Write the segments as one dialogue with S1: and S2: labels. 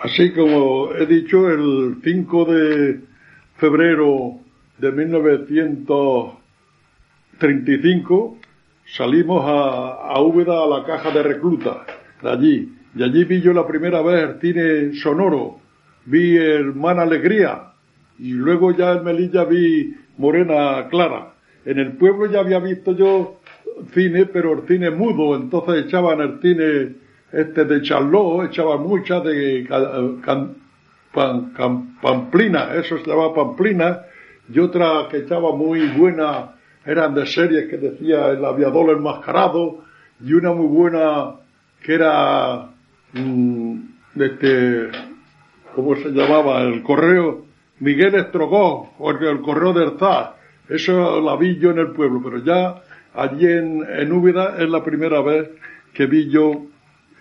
S1: Así como he dicho, el 5 de febrero de 1935 salimos a, a Úbeda a la caja de recluta, de allí. Y allí vi yo la primera vez el cine sonoro, vi Hermana Alegría y luego ya en Melilla vi Morena Clara. En el pueblo ya había visto yo cine, pero el cine mudo, entonces echaban el cine este de Charlot, echaban muchas de Pamplina, eso se llamaba Pamplina, y otra que echaba muy buena, eran de series que decía El aviador enmascarado, y una muy buena que era mmm, de este, ¿cómo se llamaba? El correo, Miguel Estrogó, o el, correo del Zar. Eso la vi yo en el pueblo, pero ya allí en, en es la primera vez que vi yo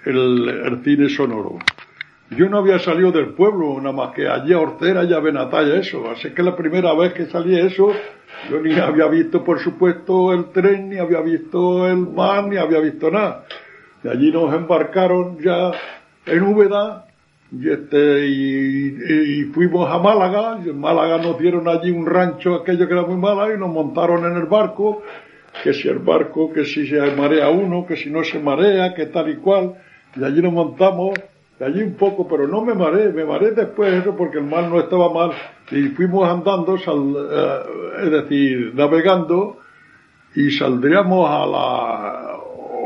S1: el, el, cine sonoro. Yo no había salido del pueblo, nada más que allí a Orcera y a Benatalla, eso. Así que la primera vez que salí eso, yo ni había visto, por supuesto, el tren, ni había visto el mar, ni había visto nada. Y allí nos embarcaron ya en Úbeda, y este, y, y, fuimos a Málaga, y en Málaga nos dieron allí un rancho, aquello que era muy malo, y nos montaron en el barco, que si el barco, que si se marea uno, que si no se marea, que tal y cual, y allí nos montamos, allí un poco, pero no me mareé, me mareé después eso porque el mar no estaba mal, y fuimos andando, eh, es decir, navegando, y saldríamos a las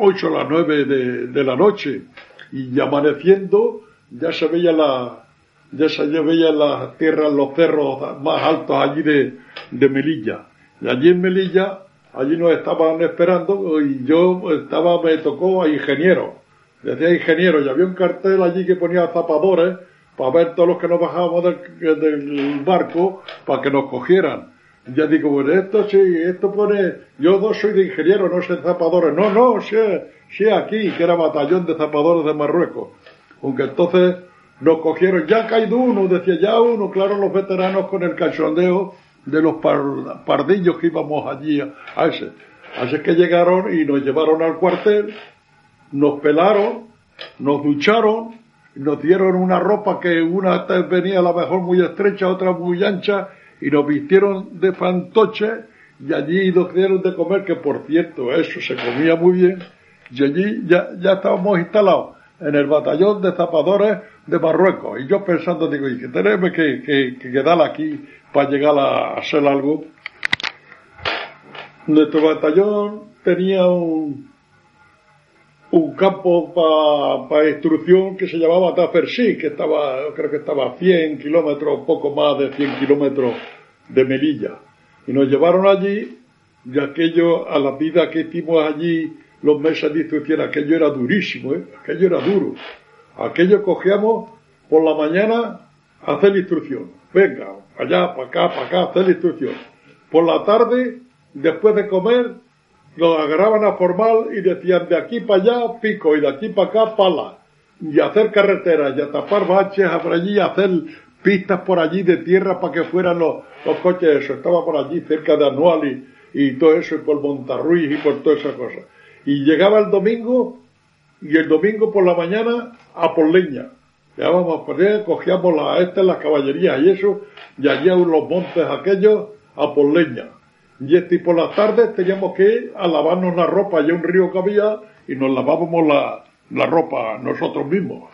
S1: ocho o las nueve de, de la noche, y amaneciendo, ya se veía la, ya se veía las tierras, los cerros más altos allí de, de Melilla. Y allí en Melilla, allí nos estaban esperando y yo estaba, me tocó a ingeniero. Decía ingeniero y había un cartel allí que ponía zapadores para ver todos los que nos bajábamos del, barco para que nos cogieran. Ya digo, bueno, esto sí, esto pone, yo no soy de ingeniero, no sé zapadores. No, no, sí, sí aquí, que era batallón de zapadores de Marruecos aunque entonces nos cogieron, ya ha caído uno, decía ya uno, claro, los veteranos con el cachondeo de los pardillos que íbamos allí a, ese. Así que llegaron y nos llevaron al cuartel, nos pelaron, nos ducharon, nos dieron una ropa que una venía a lo mejor muy estrecha, otra muy ancha, y nos vistieron de fantoche, y allí nos dieron de comer, que por cierto, eso se comía muy bien, y allí ya, ya estábamos instalados en el batallón de zapadores de Marruecos. Y yo pensando, digo, y que tenemos que, que, que quedar aquí para llegar a hacer algo. Nuestro batallón tenía un, un campo para pa instrucción que se llamaba Tafersí, que estaba, creo que estaba a 100 kilómetros, poco más de 100 kilómetros de Melilla. Y nos llevaron allí, y aquello, a la vida que hicimos allí, los meses de instrucción, aquello era durísimo, ¿eh? aquello era duro. Aquello cogíamos por la mañana a hacer instrucción. Venga, allá, para acá, para acá, hacer instrucción. Por la tarde, después de comer, nos agarraban a formal y decían de aquí para allá, pico, y de aquí para acá, pala. Y hacer carreteras, y a tapar baches, por allí, hacer pistas por allí de tierra para que fueran los, los coches, eso. Estaba por allí cerca de Anual y, todo eso, y por Montarruiz y por todas esas cosas y llegaba el domingo y el domingo por la mañana a por leña. Llegábamos por allá, cogíamos las estas, las caballerías y eso, y allá en los montes aquellos a por leña. Y, este, por las tardes teníamos que a lavarnos la ropa, allá un río que había, y nos lavábamos la, la ropa nosotros mismos.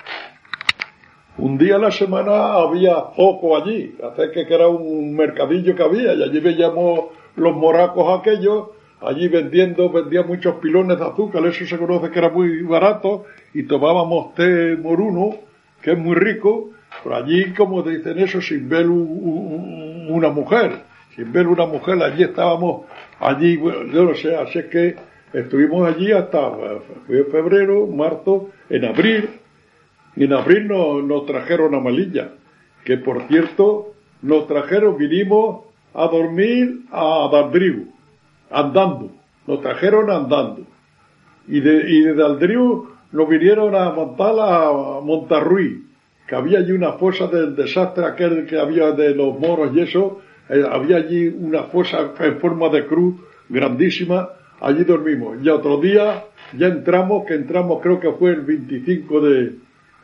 S1: Un día a la semana había foco allí, hace que era un mercadillo que había, y allí veíamos los moracos aquellos, allí vendiendo, vendía muchos pilones de azúcar, eso se conoce que era muy barato, y tomábamos té moruno, que es muy rico, por allí, como dicen eso, sin ver una mujer, sin ver una mujer, allí estábamos, allí, yo no sé, así que estuvimos allí hasta, fue febrero, marzo, en abril, y en abril nos, nos trajeron a Malilla, que por cierto, nos trajeron, vinimos a dormir a Dandriu, andando, nos trajeron andando. Y de, y de Aldriu nos vinieron a montar a Montarruí, que había allí una fosa del desastre aquel que había de los moros y eso, eh, había allí una fosa en forma de cruz grandísima, allí dormimos. Y otro día ya entramos, que entramos creo que fue el 25 de,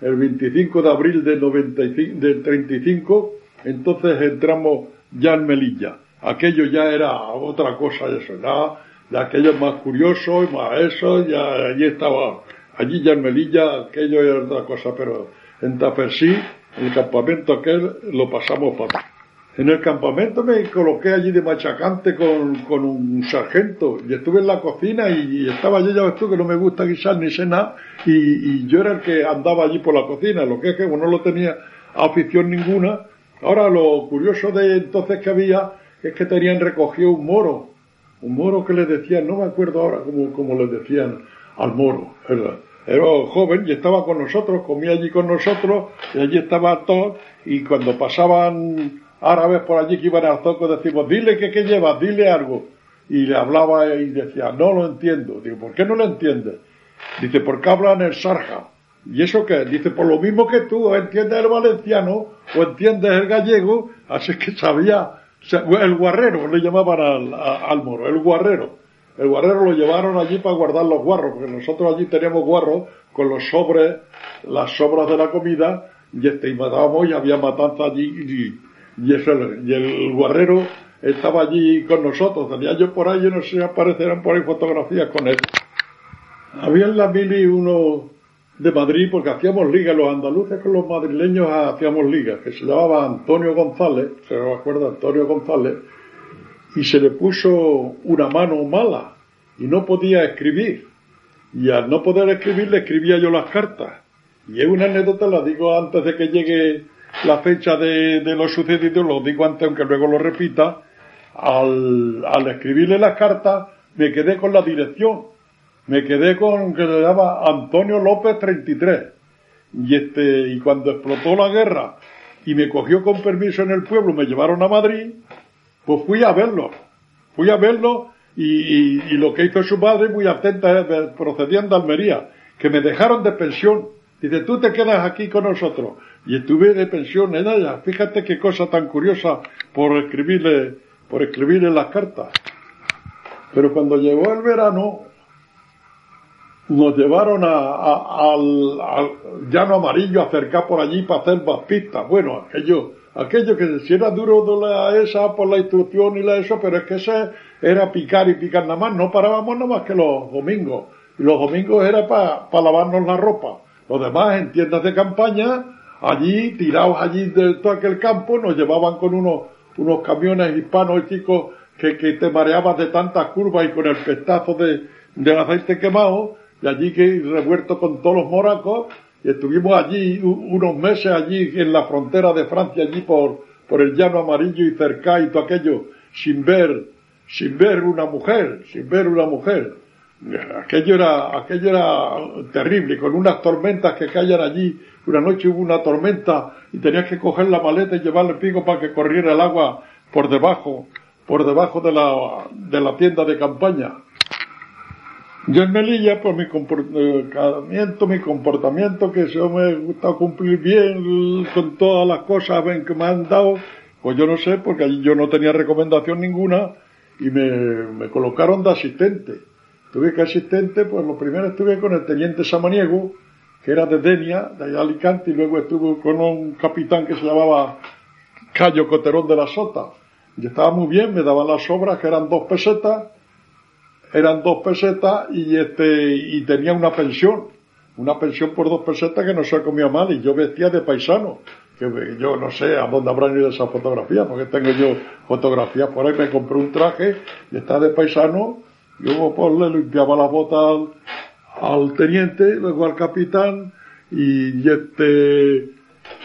S1: el 25 de abril del, 95, del 35, entonces entramos ya en Melilla. Aquello ya era otra cosa, eso, ya, ya aquello más curioso y más eso, ya allí estaba, allí ya en Melilla, aquello era otra cosa, pero en Tafersí, el campamento aquel, lo pasamos para en el campamento me coloqué allí de machacante con, con un sargento y estuve en la cocina y, estaba yo, ya ves tú, que no me gusta guisar ni cenar y, y, yo era el que andaba allí por la cocina, lo que es que como no lo tenía afición ninguna. Ahora lo curioso de entonces que había es que tenían recogido un moro, un moro que les decían, no me acuerdo ahora cómo, cómo les decían al moro, ¿verdad? Era joven y estaba con nosotros, comía allí con nosotros y allí estaba todo y cuando pasaban árabes por allí que iban al zoco, decimos, dile que qué llevas, dile algo. Y le hablaba y decía, no lo entiendo. Digo, ¿por qué no lo entiendes? Dice, porque hablan el sarja. ¿Y eso qué? Dice, por lo mismo que tú, entiendes el valenciano, o entiendes el gallego, así que sabía, el guarrero, le llamaban al, al moro, el guarrero. El guarrero lo llevaron allí para guardar los guarros, porque nosotros allí teníamos guarros con los sobres, las sobras de la comida, y este, y matábamos y había matanza allí, y, y, eso, y el guerrero estaba allí con nosotros. Tenía yo por ahí, no sé si aparecerán por ahí fotografías con él. Había en la mili uno de Madrid, porque hacíamos ligas, los andaluces con los madrileños hacíamos ligas, que se llamaba Antonio González, se me acuerda Antonio González, y se le puso una mano mala y no podía escribir. Y al no poder escribir le escribía yo las cartas. Y es una anécdota, la digo antes de que llegue la fecha de, de lo sucedido, lo digo antes aunque luego lo repita, al, al escribirle las cartas me quedé con la dirección, me quedé con que se llama Antonio López 33. Y este, y cuando explotó la guerra y me cogió con permiso en el pueblo, me llevaron a Madrid, pues fui a verlo. Fui a verlo y, y, lo que hizo su padre, muy atenta, procediendo a Almería, que me dejaron de pensión. Dice, tú te quedas aquí con nosotros y estuve de pensión en ella. Fíjate qué cosa tan curiosa por escribirle, por escribirle las cartas. Pero cuando llegó el verano, nos llevaron a, al, llano amarillo a acercar por allí para hacer más. Bueno, aquello, aquello que si era duro de la esa por la instrucción y la eso, pero es que ese era picar y picar nada más. No parábamos nada más que los domingos. Y los domingos era para lavarnos la ropa. Los demás en tiendas de campaña allí, tirados allí de todo aquel campo, nos llevaban con unos, unos camiones hispanos chicos que, que te mareabas de tantas curvas y con el pestazo de, del aceite quemado, y allí que revuelto con todos los moracos, y estuvimos allí unos meses allí en la frontera de Francia, allí por, por el llano amarillo y cerca y todo aquello, sin ver, sin ver una mujer, sin ver una mujer. Aquello era, aquello era terrible, con unas tormentas que caían allí una noche hubo una tormenta y tenías que coger la maleta y llevarle pico para que corriera el agua por debajo, por debajo de la, de la tienda de campaña. Yo en Melilla, por mi comportamiento, mi comportamiento, que se me gusta cumplir bien con todas las cosas que me han dado, pues yo no sé, porque allí yo no tenía recomendación ninguna y me, me colocaron de asistente. Tuve que asistente, pues lo primero estuve con el teniente Samaniego, que era de Denia, de Alicante, y luego estuvo con un capitán que se llamaba Cayo Coterón de la Sota. Y estaba muy bien, me daban las obras que eran dos pesetas, eran dos pesetas y este, y tenía una pensión, una pensión por dos pesetas que no se comía mal y yo vestía de paisano. Que yo no sé a dónde habrán ido esas fotografías, porque tengo yo fotografías por ahí, me compré un traje y estaba de paisano, luego pues le limpiaba las botas al teniente, luego al capitán, y, este,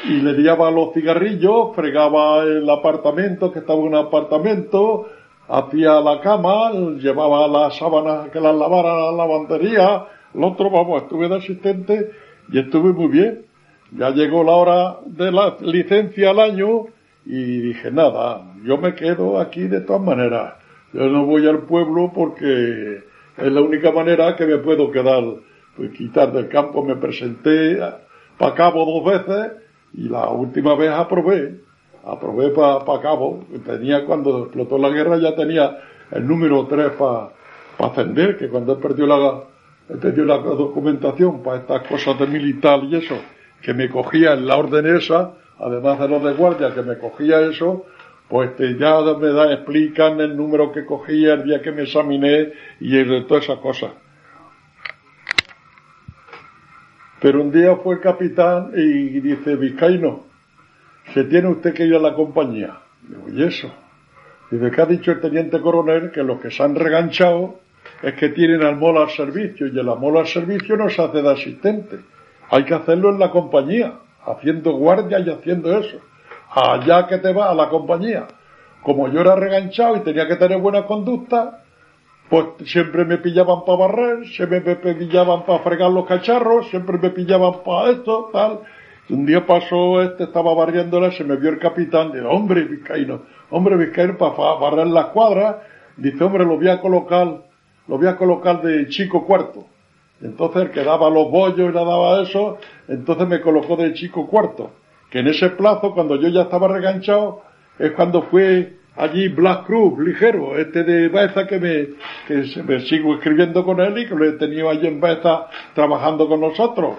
S1: y le llevaba los cigarrillos, fregaba el apartamento, que estaba en un apartamento, hacía la cama, llevaba las sábanas que las lavara la lavandería, el otro, vamos, estuve de asistente y estuve muy bien. Ya llegó la hora de la licencia al año y dije, nada, yo me quedo aquí de todas maneras. Yo no voy al pueblo porque es la única manera que me puedo quedar, pues quitar del campo. Me presenté para Cabo dos veces y la última vez aprobé, aprobé para pa Cabo. Tenía cuando explotó la guerra ya tenía el número 3 para ascender, que cuando he perdido la, he perdido la documentación para estas cosas de militar y eso, que me cogía en la orden esa, además de los de guardia que me cogía eso, pues ya me da, explican el número que cogía el día que me examiné y de todas esas cosas. Pero un día fue el capitán y dice, Vizcaíno, se tiene usted que ir a la compañía. Digo, ¿y eso? Dice que ha dicho el teniente coronel que los que se han reganchado es que tienen al mola al servicio y el amor al servicio no se hace de asistente. Hay que hacerlo en la compañía, haciendo guardia y haciendo eso. Allá que te va a la compañía. Como yo era reganchado y tenía que tener buena conducta, pues siempre me pillaban para barrer, siempre me pillaban para fregar los cacharros, siempre me pillaban para esto, tal. Un día pasó este, estaba barriéndola, se me vio el capitán, dice, hombre vizcaíno, hombre vizcaíno para barrer las cuadras, dice, hombre, lo voy a colocar, lo voy a colocar de chico cuarto. Entonces que daba los bollos y le daba eso, entonces me colocó de chico cuarto. Que en ese plazo, cuando yo ya estaba reganchado, es cuando fue allí Black Cruz, ligero, este de Baeza que me, que me sigo escribiendo con él y que lo he tenido allí en Baeza trabajando con nosotros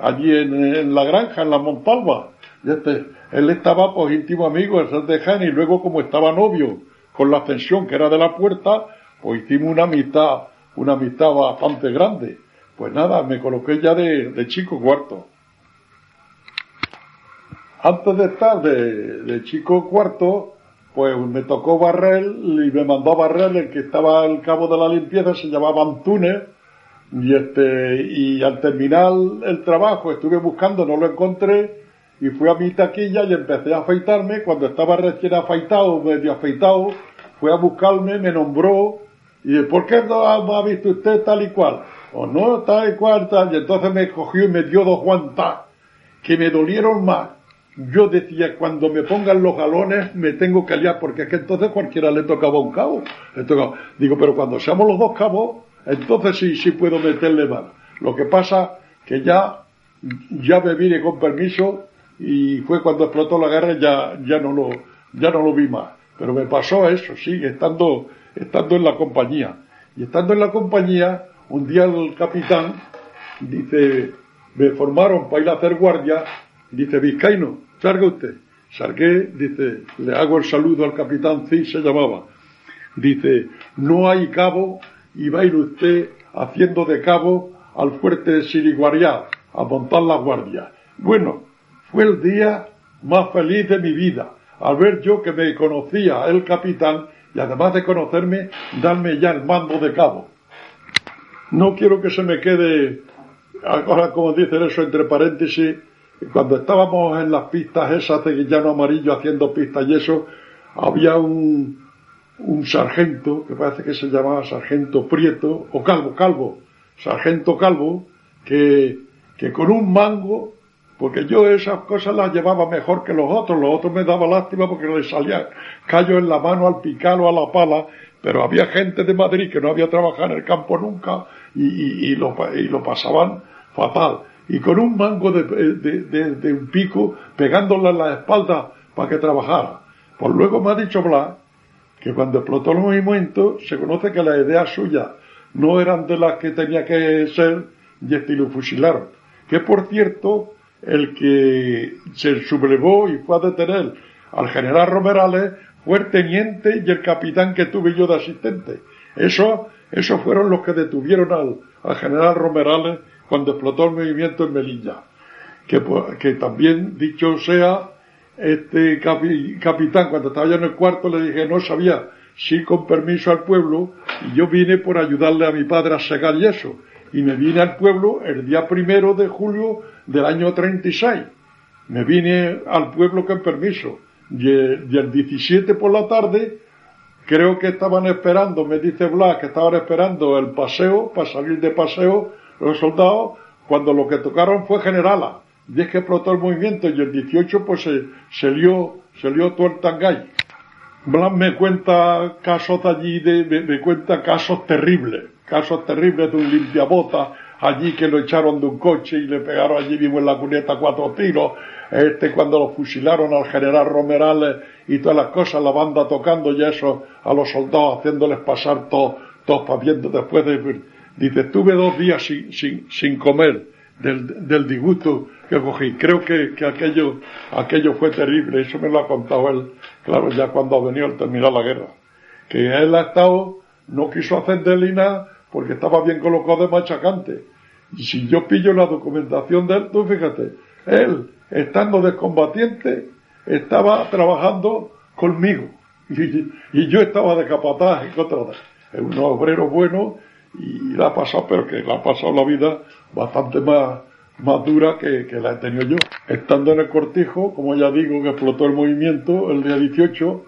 S1: allí en, la granja, en la Montalva. Este, él estaba pues íntimo amigo de de Jaén y luego como estaba novio con la ascensión que era de la puerta, pues hicimos una amistad, una amistad bastante grande. Pues nada, me coloqué ya de, chico cuarto. Antes de estar de, de, chico cuarto, pues me tocó barrer y me mandó a barrer el que estaba al cabo de la limpieza, se llamaba Antunes, y este, y al terminar el trabajo estuve buscando, no lo encontré, y fui a mi taquilla y empecé a afeitarme. Cuando estaba recién afeitado, medio afeitado, fue a buscarme, me nombró, y dije, ¿por qué no ha, visto usted tal y cual? O no, tal y cual, tal. Y entonces me cogió y me dio dos guantas, que me dolieron más. Yo decía, cuando me pongan los galones, me tengo que aliar, porque es que entonces cualquiera le tocaba un cabo. Digo, pero cuando seamos los dos cabos, entonces sí, sí puedo meterle mano. Lo que pasa que ya, ya me vine con permiso y fue cuando explotó la guerra ya, ya no lo, ya no lo vi más. Pero me pasó eso, sí, estando, estando en la compañía. Y estando en la compañía, un día el capitán dice, me formaron para ir a hacer guardia, dice, Vizcaíno, salga usted. Salgué, dice, le hago el saludo al capitán sí se llamaba. Dice, no hay cabo y va a ir usted haciendo de cabo al fuerte de Siriguariá a montar la guardia. Bueno, fue el día más feliz de mi vida, al ver yo que me conocía el capitán y además de conocerme, darme ya el mando de cabo. No quiero que se me quede, ahora como dicen eso entre paréntesis, cuando estábamos en las pistas esas de llano amarillo haciendo pistas y eso, había un, un sargento, que parece que se llamaba sargento Prieto, o Calvo, Calvo, sargento Calvo, que, que con un mango, porque yo esas cosas las llevaba mejor que los otros, los otros me daba lástima porque les salía callo en la mano al picar o a la pala, pero había gente de Madrid que no había trabajado en el campo nunca y, y, lo, y lo pasaban fatal. Y con un mango de, de, de, un pico pegándole en la espalda para que trabajara. Pues luego me ha dicho Blas que cuando explotó el movimiento se conoce que las ideas suyas no eran de las que tenía que ser y este lo fusilaron. Que por cierto, el que se sublevó y fue a detener al general Romerales fue el teniente y el capitán que tuve yo de asistente. Eso, esos fueron los que detuvieron al, al general Romerales cuando explotó el movimiento en Melilla. Que, que también, dicho sea, este capitán, cuando estaba yo en el cuarto, le dije, no sabía si con permiso al pueblo, y yo vine por ayudarle a mi padre a segar y eso. Y me vine al pueblo el día primero de julio del año 36. Me vine al pueblo con permiso. Y el, 17 por la tarde, creo que estaban esperando, me dice Blas, que estaban esperando el paseo, para salir de paseo, los soldados, cuando lo que tocaron fue generala y es que explotó el movimiento y el 18 pues se, se lió, se lió todo el tangay. Blas me cuenta casos allí, de, me, cuenta casos terribles, casos terribles de un limpiabota allí que lo echaron de un coche y le pegaron allí mismo en la cuneta cuatro tiros, este cuando lo fusilaron al general Romerales y todas las cosas, la banda tocando y eso a los soldados haciéndoles pasar todos todos paviendo después de, dice, estuve dos días sin, sin, sin comer del, del disgusto que cogí. Creo que, que aquello, aquello fue terrible, eso me lo ha contado él, claro, ya cuando ha venido al terminar la guerra. Que él ha estado, no quiso hacer de Lina porque estaba bien colocado de machacante. Y si yo pillo la documentación de él, tú fíjate, él, estando de combatiente, estaba trabajando conmigo. Y, yo estaba de capataz en contra de Es un obrero bueno y la ha pasado, pero que le ha pasado la vida bastante más, más dura que, que la he tenido yo. Estando en el cortijo, como ya digo, que explotó el movimiento el día 18,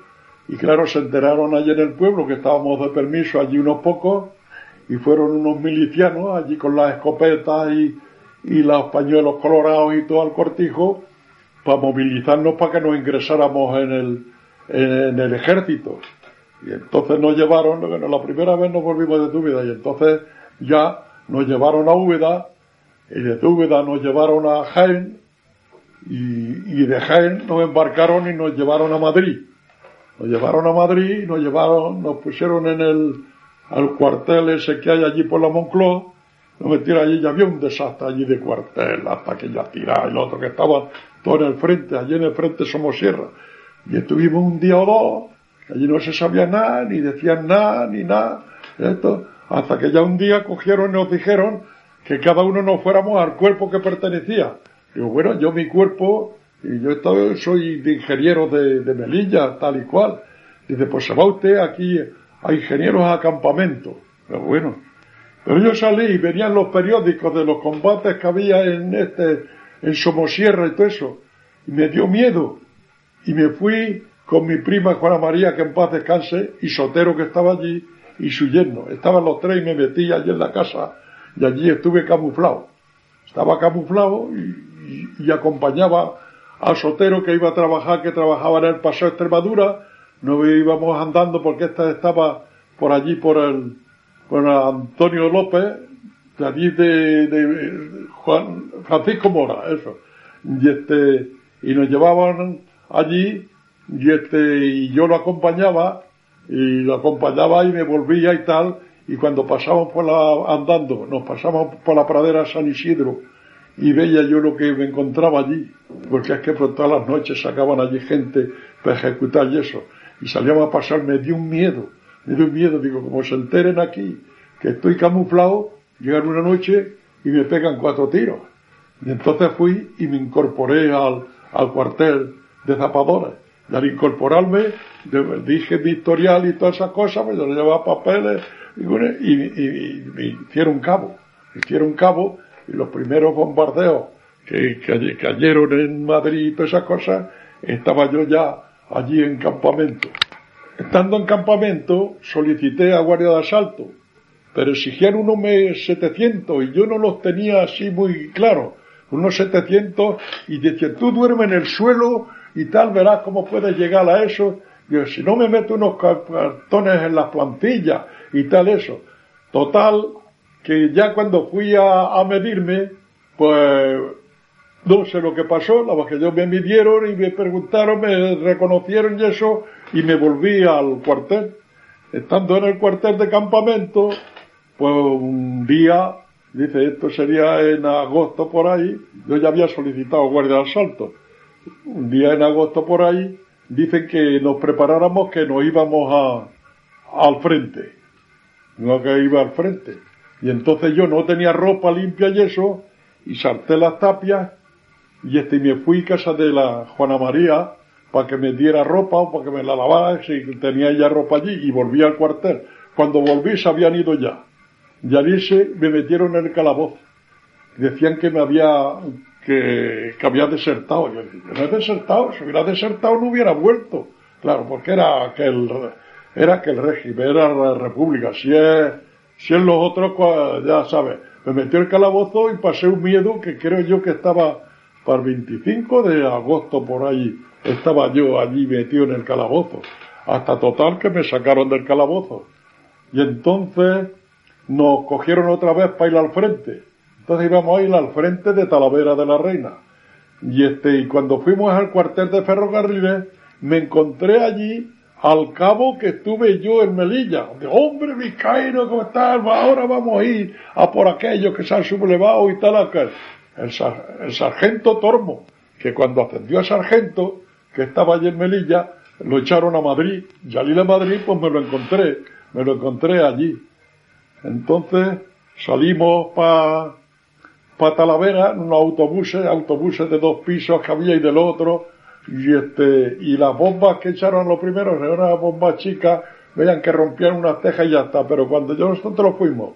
S1: y claro, se enteraron allí en el pueblo que estábamos de permiso allí unos pocos, y fueron unos milicianos allí con las escopetas y, y los pañuelos colorados y todo al cortijo, para movilizarnos para que nos ingresáramos en el, en, el ejército. Y entonces nos llevaron, la primera vez nos volvimos de Túbeda y entonces ya nos llevaron a Úbeda y de Úbeda nos llevaron a Jaén y, de Jaén nos embarcaron y nos llevaron a Madrid. Nos llevaron a Madrid y nos llevaron, nos pusieron en el al cuartel ese que hay allí por la Moncloa, nos metieron allí, ya había un desastre allí de cuartel, hasta que ya tiraba el otro que estaba todo en el frente, allí en el frente somos sierra. Y estuvimos un día o dos, allí no se sabía nada, ni decían nada, ni nada, esto, hasta que ya un día cogieron y nos dijeron que cada uno nos fuéramos al cuerpo que pertenecía. Digo, bueno, yo mi cuerpo, y yo soy de ingeniero de, de Melilla, tal y cual. Dice, pues se va usted aquí a ingenieros a campamento. Pero bueno, pero yo salí y venían los periódicos de los combates que había en este, en Somosierra y todo eso. Y me dio miedo. Y me fui con mi prima Juana María, que en paz descanse, y Sotero que estaba allí, y su yerno. Estaban los tres y me metí allí en la casa, y allí estuve camuflado. Estaba camuflado y, acompañaba a Sotero que iba a trabajar, que trabajaba en el Paseo Extremadura. No íbamos andando porque esta estaba por allí, por el, por Antonio López, de allí de, de Juan Francisco Mora, eso. Y este, y nos llevaban allí y este y yo lo acompañaba y lo acompañaba y me volvía y tal y cuando pasábamos por la andando nos pasábamos por la pradera San Isidro y veía yo lo que me encontraba allí porque es que por todas las noches sacaban allí gente para ejecutar y eso y salíamos a pasar me dio un miedo me dio un miedo digo como se enteren aquí que estoy camuflado llegan una noche y me pegan cuatro tiros y entonces fui y me incorporé al, al cuartel de zapadores. Y al incorporarme, dije mi historial y todas esas cosas, pues yo le llevaba papeles y, y, me hicieron cabo. Hicieron cabo y los primeros bombardeos que, cayeron en Madrid y todas esas cosas, estaba yo ya allí en campamento. Estando en campamento, solicité a guardia de asalto, pero exigían unos 700 y yo no los tenía así muy claros, unos 700 y decía, tú duermes en el suelo y tal, verás cómo puedes llegar a eso. Digo, si no me meto unos cartones en las plantillas y tal eso. Total, que ya cuando fui a, medirme, pues no sé lo que pasó, la que ellos me midieron y me preguntaron, me reconocieron y eso, y me volví al cuartel. Estando en el cuartel de campamento, pues un día, dice, esto sería en agosto por ahí, yo ya había solicitado guardia de asalto un día en agosto por ahí, dicen que nos preparáramos que nos íbamos a, al frente. No que iba al frente. Y entonces yo no tenía ropa limpia y eso, y salté las tapias, y este, me fui a casa de la Juana María para que me diera ropa o para que me la lavara si tenía ya ropa allí, y volví al cuartel. Cuando volví se habían ido ya. Y allí me metieron en el calabozo. Decían que me había que, había desertado. Yo dije, no he desertado, si hubiera desertado no hubiera vuelto. Claro, porque era aquel, era aquel régimen, era la república. Si es, si es los otros, ya sabes, me metió el calabozo y pasé un miedo que creo yo que estaba para el 25 de agosto por ahí. Estaba yo allí metido en el calabozo. Hasta total que me sacaron del calabozo. Y entonces nos cogieron otra vez para ir al frente entonces íbamos a ir al frente de Talavera de la Reina. Y este, y cuando fuimos al cuartel de ferrocarriles, me encontré allí al cabo que estuve yo en Melilla. De, hombre, Vizcaíno, ¿cómo estás? Ahora vamos a ir a por aquellos que se han sublevado y tal, el, el sargento Tormo, que cuando ascendió a sargento, que estaba allí en Melilla, lo echaron a Madrid. Y al ir a Madrid, pues me lo encontré, me lo encontré allí. Entonces salimos para pa Talavera unos autobuses, autobuses de dos pisos que había y del otro, y este, y las bombas que echaron los primeros eran unas bombas chicas, veían que rompían unas tejas y ya está, pero cuando yo nosotros fuimos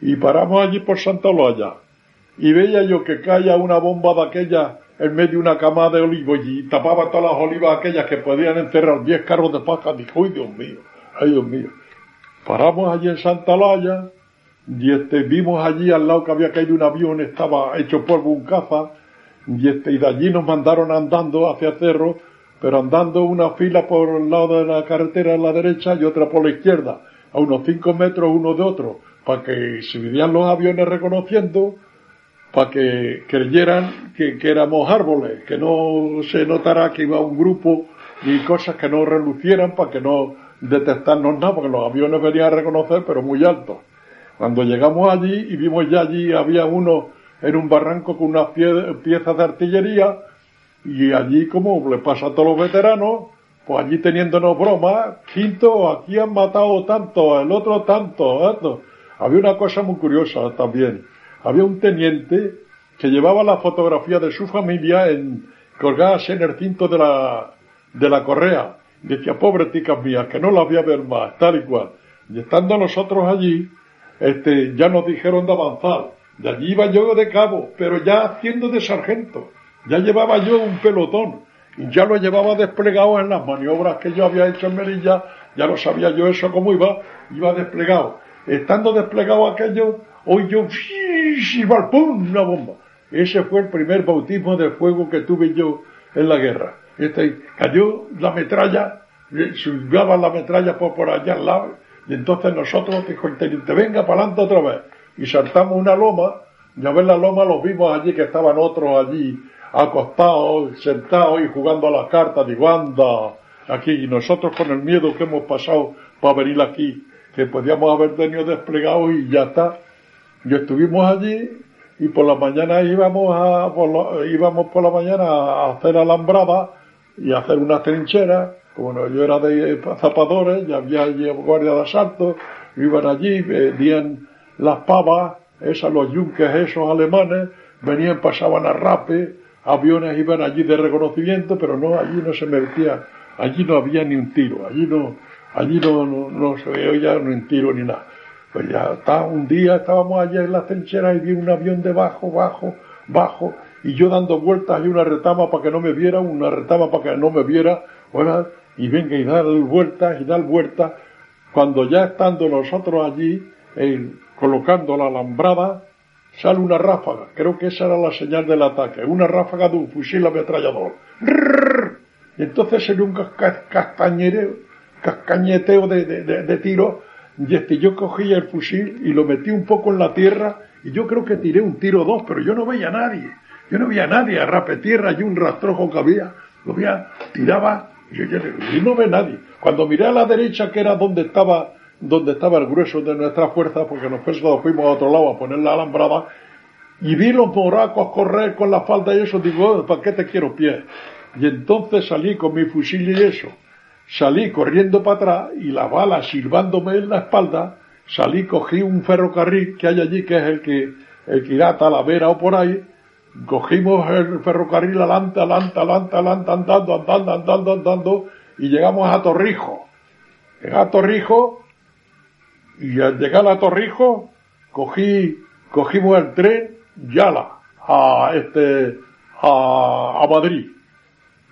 S1: y paramos allí por Santa Olaya, y veía yo que caía una bomba de aquella en medio de una cama de olivos y tapaba todas las olivas aquellas que podían enterrar 10 carros de paja, dijo, ¡ay Dios mío! ¡ay Dios mío! Paramos allí en Santa Olaya, y este, vimos allí al lado que había caído un avión, estaba hecho polvo un caza, y este, y de allí nos mandaron andando hacia Cerro, pero andando una fila por el lado de la carretera a la derecha y otra por la izquierda, a unos cinco metros uno de otro, para que se veían los aviones reconociendo, para que creyeran que, que, éramos árboles, que no se notara que iba un grupo y cosas que no relucieran para que no detectarnos nada, porque los aviones venían a reconocer, pero muy altos. Cuando llegamos allí y vimos ya allí, había uno en un barranco con unas piezas de artillería y allí, como le pasa a todos los veteranos, pues allí teniéndonos bromas, quinto, aquí han matado tanto, el otro tanto, esto. Había una cosa muy curiosa también. Había un teniente que llevaba la fotografía de su familia en, colgadas en el cinto de la, de la correa. Decía, pobre ticas mías, que no las voy a ver más, tal y cual. Y estando nosotros allí, este, ya nos dijeron de avanzar. De allí iba yo de cabo, pero ya haciendo de sargento. Ya llevaba yo un pelotón. Y ya lo llevaba desplegado en las maniobras que yo había hecho en Melilla. Ya lo sabía yo eso cómo iba. Iba desplegado. Estando desplegado aquello, hoy yo, y ¡pum! una bomba. Ese fue el primer bautismo de fuego que tuve yo en la guerra. Este, cayó la metralla, subaba la metralla por, por allá al lado, y entonces nosotros, dijo el teniente, venga para adelante otra vez. Y saltamos una loma, y a ver la loma los vimos allí que estaban otros allí, acostados, sentados y jugando a las cartas, digo, anda, aquí, y nosotros con el miedo que hemos pasado para venir aquí, que podíamos haber tenido desplegados y ya está. Y estuvimos allí y por la mañana íbamos a, íbamos por la mañana a hacer alambrada y hacer unas trincheras bueno, yo era de zapadores, ya había allí guardia de asalto, iban allí, venían las pavas, esas, los yunques esos alemanes, venían, pasaban a rape, aviones iban allí de reconocimiento, pero no, allí no se metía, allí no había ni un tiro, allí no, allí no, no, se veía ni un tiro ni nada. Pues ya está, un día estábamos allí en las trincheras y vi un avión de bajo, bajo, bajo, y yo dando vueltas y una retama para que no me viera, una retama para que no me viera, bueno, y venga y dar vueltas y dar vueltas, cuando ya estando nosotros allí, colocando la alambrada, sale una ráfaga, creo que esa era la señal del ataque, una ráfaga de un fusil ametrallador. Y entonces se un castañeteo, cascañeteo de, de, de, tiro, y este, yo cogí el fusil y lo metí un poco en la tierra, y yo creo que tiré un tiro o dos, pero yo no veía a nadie. Yo no veía a nadie, a rape tierra y un rastrojo que había, lo veía, tiraba y, no ve nadie. Cuando miré a la derecha, que era donde estaba, donde estaba el grueso de nuestra fuerza, porque nosotros fuimos a otro lado a poner la alambrada, y vi los moracos correr con la falda y eso, digo, oh, ¿para qué te quiero pie? Y entonces salí con mi fusil y eso. Salí corriendo para atrás y la bala silbándome en la espalda, salí, cogí un ferrocarril que hay allí, que es el que, el que irá a Talavera o por ahí, cogimos el ferrocarril adelante, adelante, adelante, adelante, andando, andando, andando, andando, y llegamos a Torrijo. Llegué a Torrijo, y al llegar a Torrijo, cogí, cogimos el tren Yala, a este, a, a Madrid.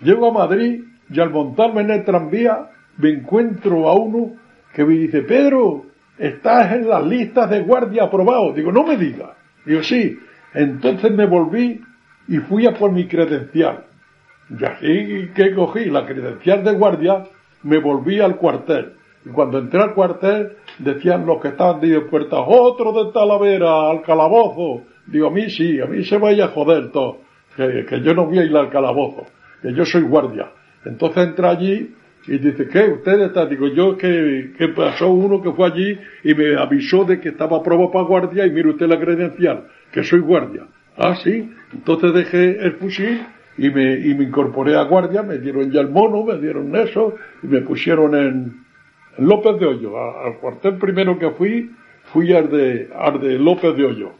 S1: Llego a Madrid, y al montarme en el tranvía, me encuentro a uno que me dice, Pedro, estás en las listas de guardia aprobado. Digo, no me digas. Digo, sí, entonces me volví y fui a por mi credencial. Y así que cogí la credencial de guardia, me volví al cuartel. Y cuando entré al cuartel, decían los que estaban de puertas, otro de Talavera, al calabozo. Digo, a mí sí, a mí se vaya a joder todo, que, que yo no voy a ir al calabozo, que yo soy guardia. Entonces entré allí y dice, ¿qué? ¿Usted está? Digo, yo que, que pasó uno que fue allí y me avisó de que estaba a prueba para guardia y mire usted la credencial que soy guardia. Ah, sí. Entonces dejé el fusil y me, y me incorporé a guardia, me dieron ya el mono, me dieron eso y me pusieron en, López de Hoyo. Al cuartel primero que fui, fui al de, al de López de Hoyo.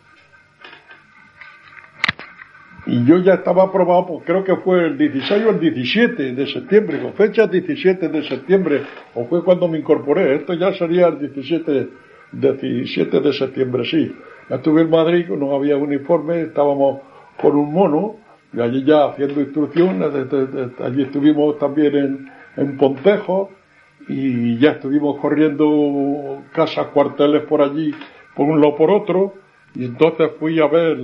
S1: Y yo ya estaba aprobado, pues creo que fue el 16 o el 17 de septiembre, con fecha 17 de septiembre, o fue cuando me incorporé. Esto ya sería el 17, 17 de septiembre, sí. Ya estuve en Madrid, no había uniforme, estábamos con un mono, y allí ya haciendo instrucción, allí estuvimos también en, en Pontejo, y ya estuvimos corriendo casas, cuarteles por allí, por un lado por otro, y entonces fui a ver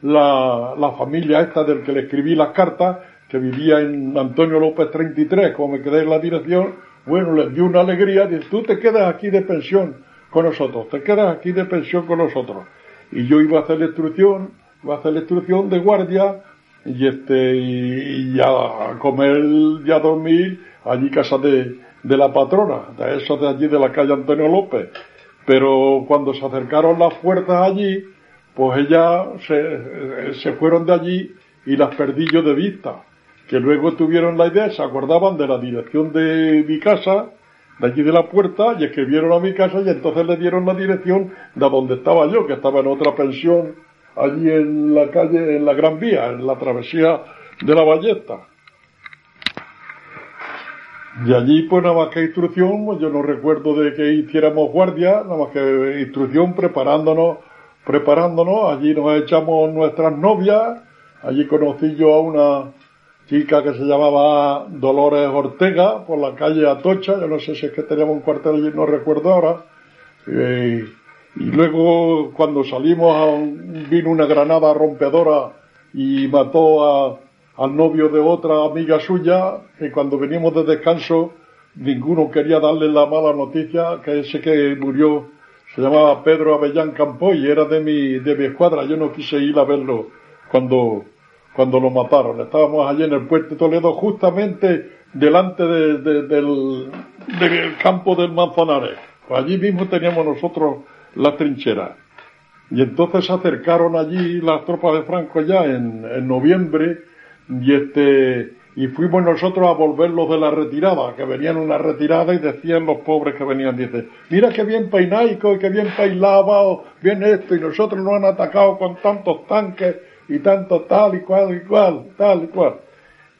S1: la, la familia esta del que le escribí las cartas, que vivía en Antonio López 33, como me quedé en la dirección, bueno, les dio una alegría, dice, tú te quedas aquí de pensión con nosotros, te quedas aquí de pensión con nosotros. Y yo iba a hacer la instrucción, iba a hacer la instrucción de guardia, y este, y, ya a comer y a dormir allí casa de, de la patrona, de esos de allí de la calle Antonio López. Pero cuando se acercaron las puertas allí, pues ellas se, fueron de allí y las perdí yo de vista. Que luego tuvieron la idea, se acordaban de la dirección de mi casa, de allí de la puerta, y escribieron a mi casa y entonces le dieron la dirección de donde estaba yo, que estaba en otra pensión allí en la calle, en la Gran Vía, en la travesía de la Ballesta. Y allí, pues nada más que instrucción, pues, yo no recuerdo de que hiciéramos guardia, nada más que instrucción preparándonos preparándonos, allí nos echamos nuestras novias, allí conocí yo a una chica que se llamaba Dolores Ortega por la calle Atocha, yo no sé si es que teníamos un cuartel allí, no recuerdo ahora, eh, y luego cuando salimos vino una granada rompedora y mató al novio de otra amiga suya, y cuando venimos de descanso ninguno quería darle la mala noticia que ese que murió se llamaba Pedro Avellán Campo y era de mi, de mi escuadra. Yo no quise ir a verlo cuando, cuando lo mataron. Estábamos allí en el puerto de Toledo, justamente delante del, del campo del Manzanares. Pues allí mismo teníamos nosotros la trinchera. Y entonces se acercaron allí las tropas de Franco ya en, en noviembre y este, y fuimos nosotros a volverlos de la retirada, que venían una retirada y decían los pobres que venían, dice, mira qué bien peinaico y qué bien peinado, bien esto, y nosotros nos han atacado con tantos tanques y tanto tal y cual y cual, tal y cual.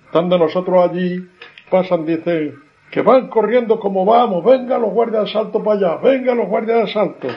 S1: Estando nosotros allí, pasan, dicen, que van corriendo como vamos, venga los guardias de asalto para allá, venga los guardias de asalto.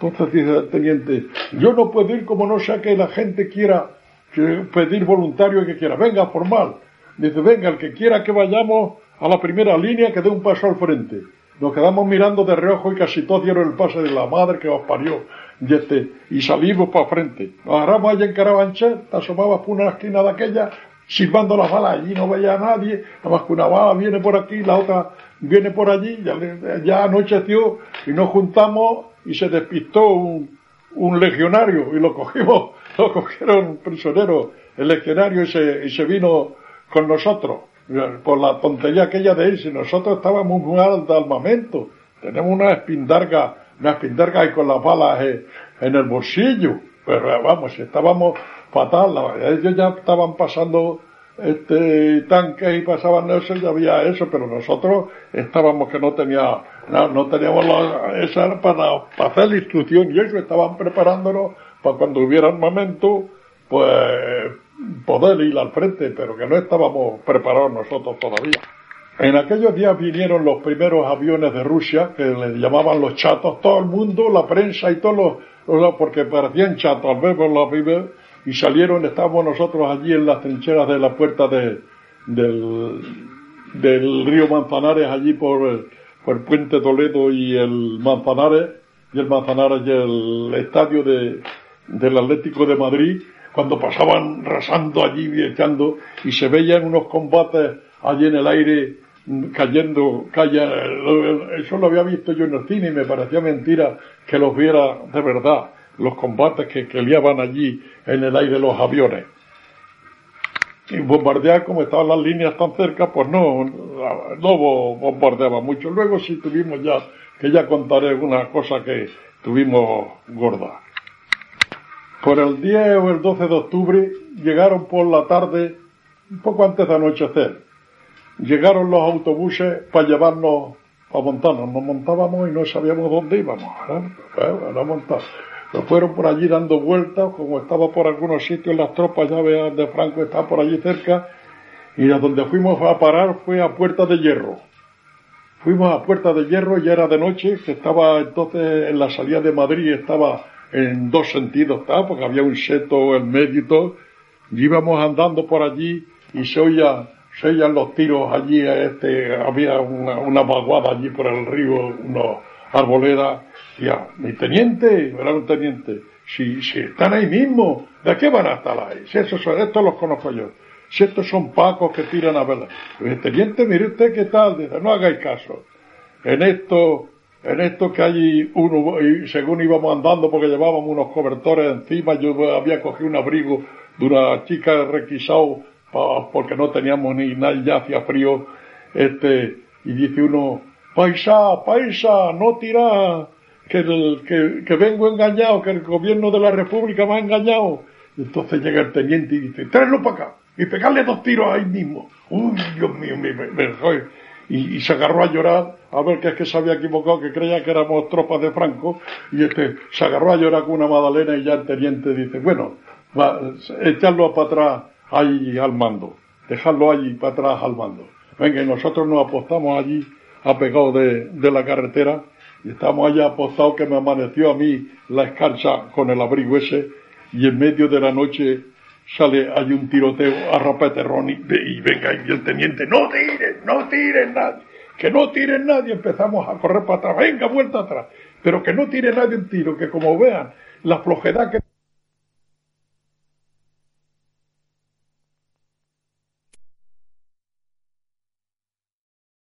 S1: Entonces dice el teniente, yo no puedo ir como no sea que la gente quiera pedir voluntario que quiera, venga, formal. Dice, venga, el que quiera que vayamos a la primera línea, que dé un paso al frente. Nos quedamos mirando de reojo y casi todos dieron el pase de la madre que os parió. Y, este, y salimos para frente. Nos agarramos allá en Carabanchel, te por una esquina de aquella, silbando las balas. Allí no veía a nadie, nada más que una bala viene por aquí, la otra viene por allí. Ya, ya anocheció y nos juntamos y se despistó un, un legionario y lo cogimos, lo cogieron prisionero el legionario y se, y se vino con nosotros, por la tontería aquella de irse. Nosotros estábamos muy mal de armamento. Tenemos una espindarga, una espindarga y con las balas en el bolsillo. Pero vamos, estábamos fatal. Ellos ya estaban pasando este tanques y pasaban eso, ya había eso, pero nosotros estábamos que no tenía, no, teníamos la, esa para, para hacer la instrucción y ellos estaban preparándonos para cuando hubiera armamento, pues poder ir al frente, pero que no estábamos preparados nosotros todavía. En aquellos días vinieron los primeros aviones de Rusia, que le llamaban los chatos, todo el mundo, la prensa y todos los, porque parecían chatos al verlos los aviones, y salieron, estábamos nosotros allí en las trincheras de la puerta de, del, río Manzanares, allí por, por el puente Toledo y el Manzanares, y el Manzanares y el estadio de, del Atlético de Madrid, cuando pasaban rasando allí, echando, y se veían unos combates allí en el aire cayendo, calla, eso lo había visto yo en el cine y me parecía mentira que los viera de verdad, los combates que, que liaban allí en el aire los aviones. Y bombardear, como estaban las líneas tan cerca, pues no, no bombardeaba mucho. Luego sí tuvimos ya, que ya contaré una cosa que tuvimos gorda. Por el 10 o el 12 de octubre llegaron por la tarde, un poco antes de anochecer, llegaron los autobuses para llevarnos a montarnos. Nos montábamos y no sabíamos dónde íbamos. ¿eh? montar. Nos fueron por allí dando vueltas, como estaba por algunos sitios las tropas, ya vean de Franco está por allí cerca, y a donde fuimos a parar fue a Puerta de Hierro. Fuimos a Puerta de Hierro, ya era de noche, que estaba entonces en la salida de Madrid, estaba en dos sentidos, porque había un seto en medio y íbamos andando por allí y se oía se oían los tiros allí, este, había una, una vaguada allí por el río, unos arboledas, y mi teniente, era un teniente, si, si están ahí mismo, ¿de qué van a estar ahí? Si esos son, estos los conozco yo. Si estos son pacos que tiran a verla. El teniente, mire usted qué tal, dice, no hagáis caso. En esto, en esto que hay uno, y según íbamos andando, porque llevábamos unos cobertores encima, yo había cogido un abrigo de una chica requisado porque no teníamos ni nada, ya hacía frío, este, y dice uno, paisa, paisa, no tira, que, el, que, vengo engañado, que el gobierno de la república me ha engañado. entonces llega el teniente y dice, tráelo para acá, y pegarle dos tiros ahí mismo. Uy, Dios mío, me, me, y, se agarró a llorar a ver que es que se había equivocado, que creía que éramos tropas de Franco, y este se agarró a llorar con una magdalena y ya el teniente dice, bueno, va, echarlo para atrás ahí al mando, dejarlo allí para atrás al mando. Venga, y nosotros nos apostamos allí, apegado de, de la carretera, y estamos allá apostados que me amaneció a mí la escarcha con el abrigo ese, y en medio de la noche sale hay un tiroteo a rapeterrón y, y venga, y el teniente, no tiren, no tiren nadie, que no tiren nadie, empezamos a correr para atrás, venga, vuelta atrás, pero que no tire nadie un tiro, que como vean la flojedad que